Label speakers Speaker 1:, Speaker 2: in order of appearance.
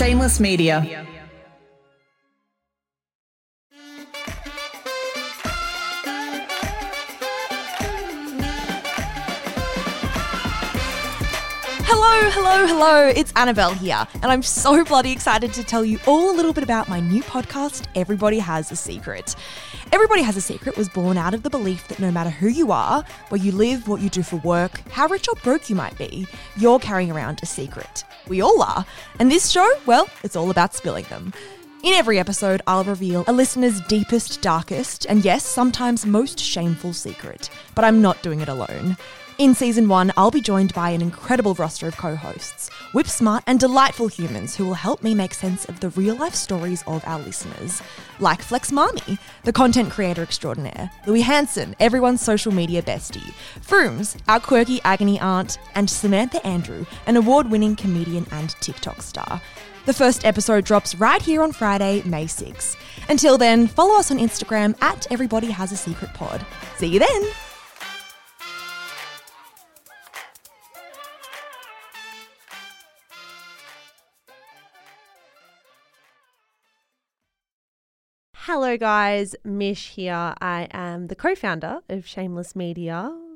Speaker 1: Shameless Media.
Speaker 2: Hello, hello, hello. It's Annabelle here, and I'm so bloody excited to tell you all a little bit about my new podcast, Everybody Has a Secret. Everybody Has a Secret was born out of the belief that no matter who you are, where you live, what you do for work, how rich or broke you might be, you're carrying around a secret. We all are. And this show, well, it's all about spilling them. In every episode, I'll reveal a listener's deepest, darkest, and yes, sometimes most shameful secret. But I'm not doing it alone. In season one, I'll be joined by an incredible roster of co hosts, whip smart and delightful humans who will help me make sense of the real life stories of our listeners. Like Flex Mami, the content creator extraordinaire, Louis Hanson, everyone's social media bestie, Frooms, our quirky agony aunt, and Samantha Andrew, an award winning comedian and TikTok star. The first episode drops right here on Friday, May 6. Until then, follow us on Instagram at Everybody Has a Secret Pod. See you then!
Speaker 3: Hello, guys. Mish here. I am the co founder of Shameless Media.